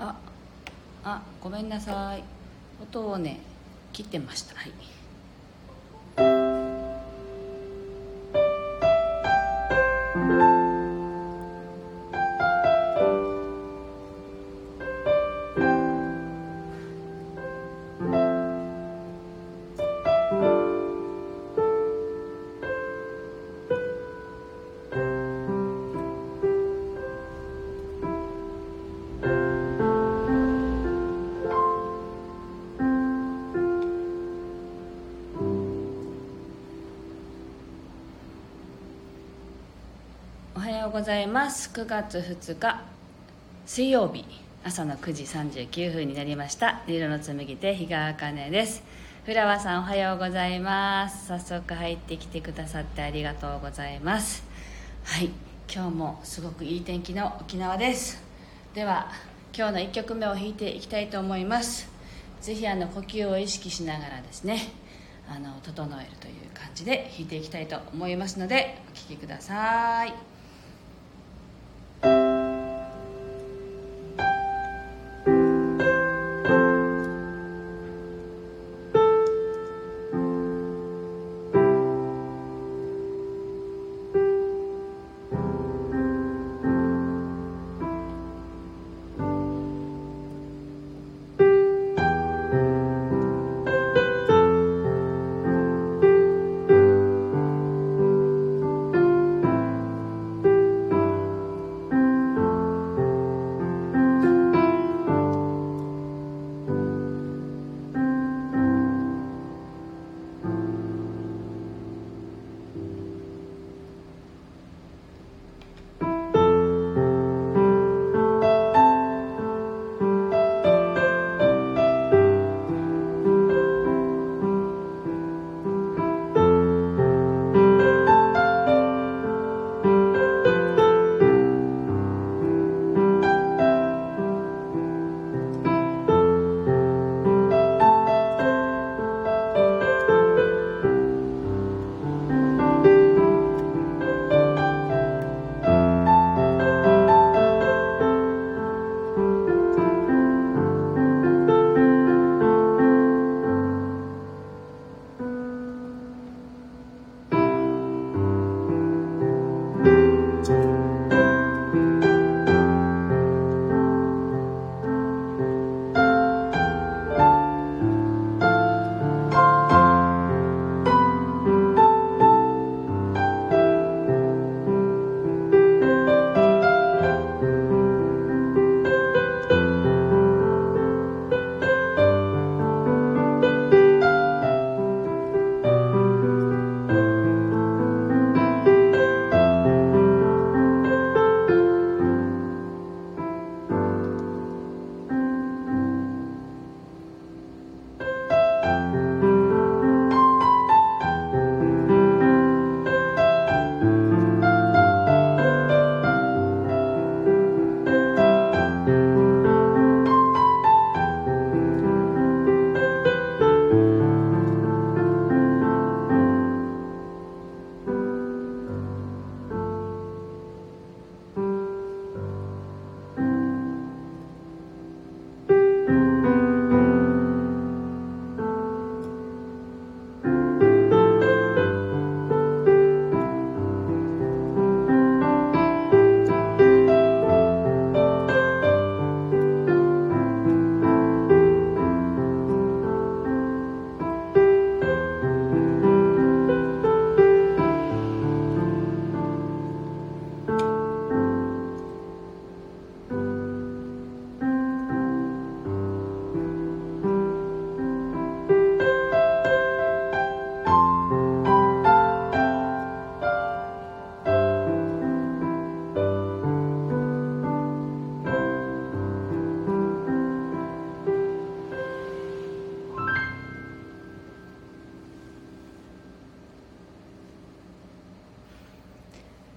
ああごめんなさい。音をね切ってました。はい。ございます。9月2日水曜日朝の9時39分になりました。色の紡手日川茜です。フラワーさんおはようございます。早速入ってきてくださってありがとうございます。はい今日もすごくいい天気の沖縄です。では今日の1曲目を弾いていきたいと思います。ぜひあの呼吸を意識しながらですねあの整えるという感じで弾いていきたいと思いますのでお聴きください。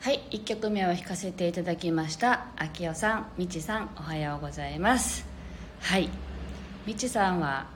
はい1曲目を弾かせていただきました秋代さんみちさんおはようございます。はいみちさんは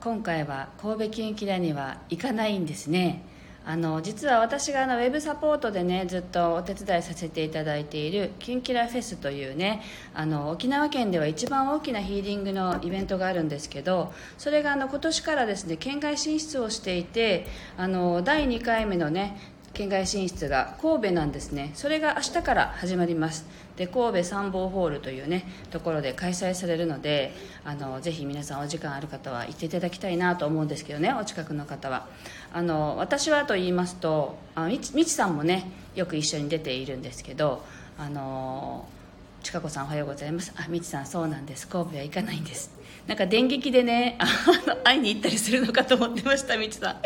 今回は神戸キュンキラには行かないんですね。あの実は私があのウェブサポートでねずっとお手伝いさせていただいているキンキラフェスというねあの沖縄県では一番大きなヒーリングのイベントがあるんですけどそれがあの今年からですね県外進出をしていてあの第2回目のね県外進出が神戸なんですね。それが明日から始まります。で神戸参謀ホールというねところで開催されるのであのぜひ皆さんお時間ある方は行っていただきたいなと思うんですけどねお近くの方は。あの私はと言いますとあみちさんもねよく一緒に出ているんですけどあのちかこさんおはようございます。あみちさんそうなんです。神戸は行かないんです。なんか電撃でね あの会いに行ったりするのかと思ってましたみちさん。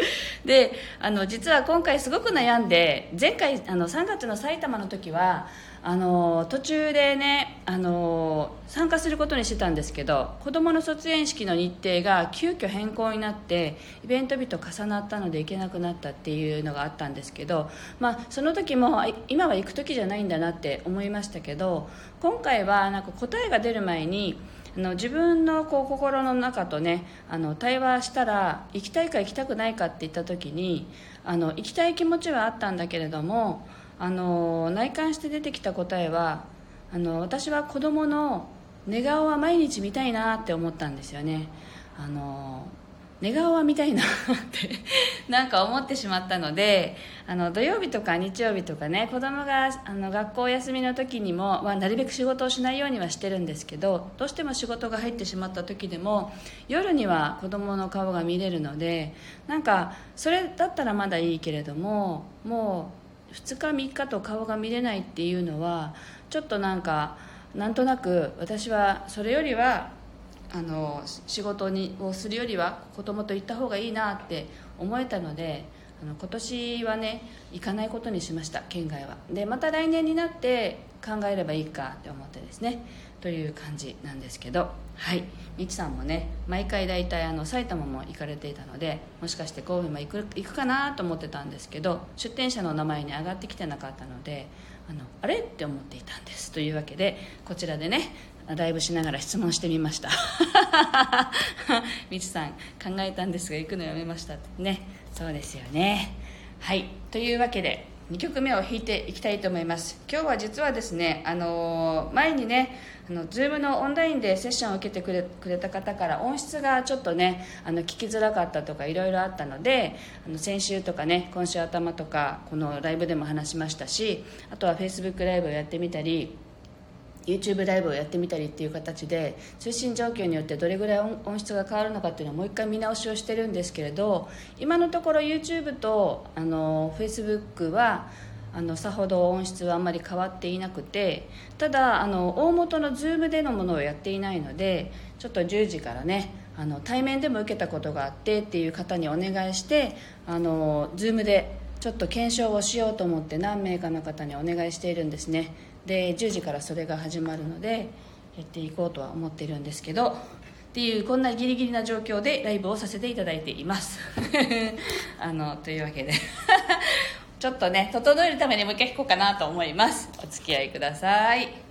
であの実は今回すごく悩んで前回あの3月の埼玉の時はあの途中でねあの参加することにしてたんですけど子どもの卒園式の日程が急遽変更になってイベント日と重なったので行けなくなったっていうのがあったんですけど、まあ、その時も今は行く時じゃないんだなって思いましたけど今回はなんか答えが出る前にあの自分のこう心の中とねあの対話したら行きたいか行きたくないかって言った時にあの行きたい気持ちはあったんだけれどもあの内観して出てきた答えはあの私は子供の寝顔は毎日見たいなって思ったんですよね。あの寝顔は見たいなって なんか思ってしまったのであの土曜日とか日曜日とかね子供があの学校休みの時にも、まあ、なるべく仕事をしないようにはしてるんですけどどうしても仕事が入ってしまった時でも夜には子供の顔が見れるのでなんかそれだったらまだいいけれどももう2日3日と顔が見れないっていうのはちょっとなんかなんとなく私はそれよりはあの仕事にをするよりは子供と行った方がいいなって思えたのであの今年はね行かないことにしました県外は。でまた来年になって考えればいいかって思ってですね。という感じなんですけど。はい。みちさんもね毎回大体あの埼玉も行かれていたのでもしかして神戸も行く行くかなと思ってたんですけど出店者の名前に上がってきてなかったのであのあれって思っていたんです。というわけでこちらでねライブしながら質問してみました。みちさん考えたんですが行くのやめましたってね。そうですよね。はい。というわけで2曲目を弾いていきたいと思います。今日は実はですねあの前にねあの Zoom のオンラインでセッションを受けてくれくれた方から音質がちょっとねあの聞きづらかったとかいろいろあったのであの先週とかね今週頭とかこのライブでも話しましたしあとは Facebook ライブをやってみたり YouTube ライブをやってみたりっていう形で通信状況によってどれぐらい音質が変わるのかっていうのをもう一回見直しをしてるんですけれど今のところ YouTube とあの Facebook はあのさほど音質はあんまり変わっていなくてただあの大元の Zoom でのものをやっていないのでちょっと10時からねあの対面でも受けたことがあってっていう方にお願いしてあの Zoom でちょっと検証をしようと思って何名かの方にお願いしているんですね。で10時からそれが始まるのでやっていこうとは思ってるんですけどっていうこんなギリギリな状況でライブをさせていただいています。あのというわけで。ちょっとね整えるためにもう一回弾こうかなと思います。お付き合いください。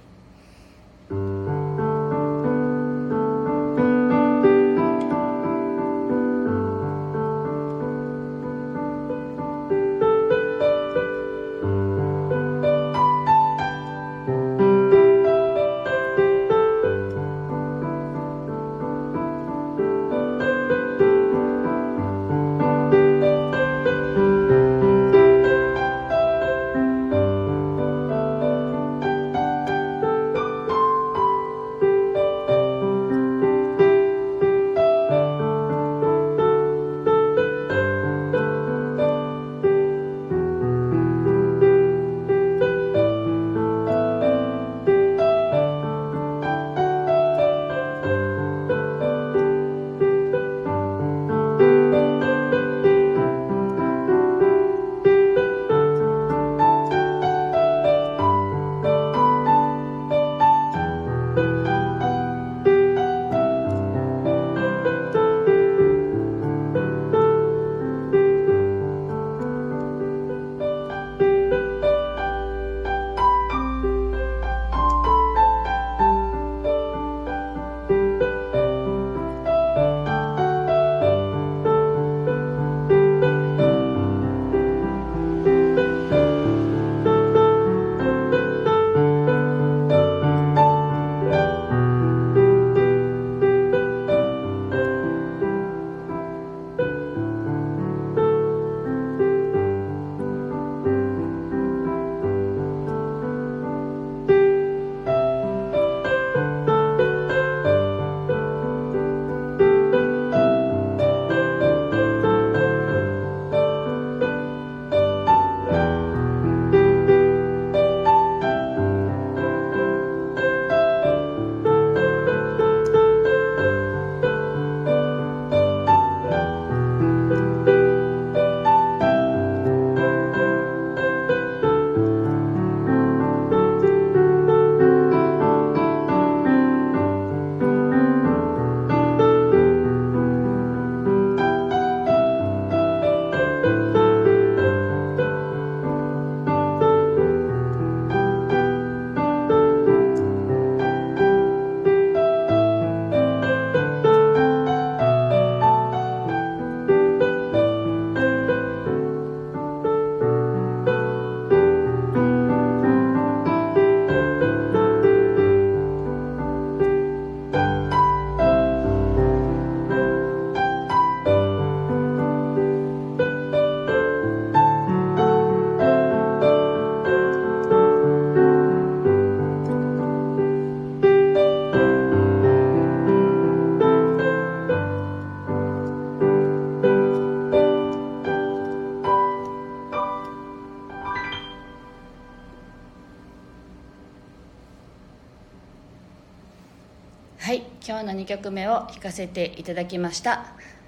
曲目を弾かせていただきました。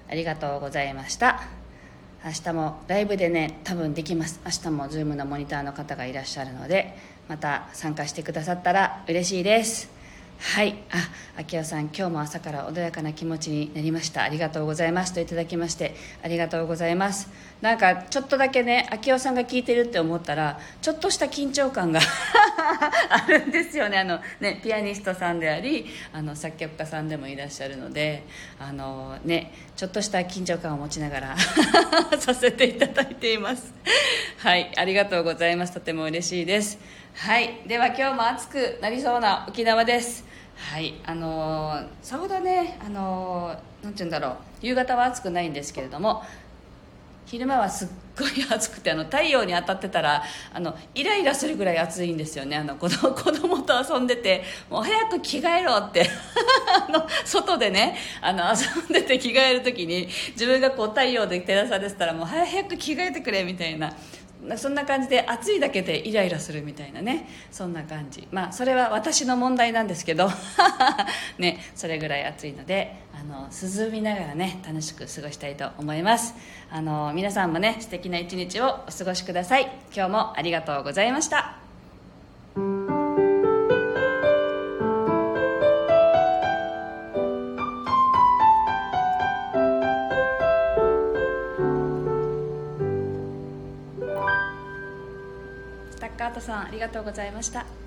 ありがとうございました。明日もライブでね多分できます。明日も Zoom のモニターの方がいらっしゃるのでまた参加してくださったら嬉しいです。はい。あ秋代さん今日も朝から穏やかな気持ちになりました。ありがとうございます。といただきましてありがとうございます。なんかちょっとだけね秋代さんが聞いてるって思ったらちょっとした緊張感が あるんですよね。あのねピアニストさんでありあの作曲家さんでもいらっしゃるのであのねちょっとした緊張感を持ちながら させていただいています。はい。ありがとうございます。とても嬉しいです。はい。では今日も暑くなりそうな沖縄です。はい。あのー、さほどねあのー、なんて言うんだろう。夕方は暑くないんですけれども昼間はすっごい暑くてあの太陽に当たってたらあのイライラするぐらい暑いんですよね。あの子供 子供と遊んでてもう早く着替えろって。あの外でねあの遊んでて着替える時に自分がこう太陽で照らされてたらもう早く着替えてくれみたいな。そんな感じで暑いだけでイライラするみたいなね。そんな感じ。まあそれは私の問題なんですけど。ねそれぐらい暑いのであの涼みながらね楽しく過ごしたいと思います。あの皆さんもね素敵な一日をお過ごしください。今日もありがとうございました。んありがとうございました。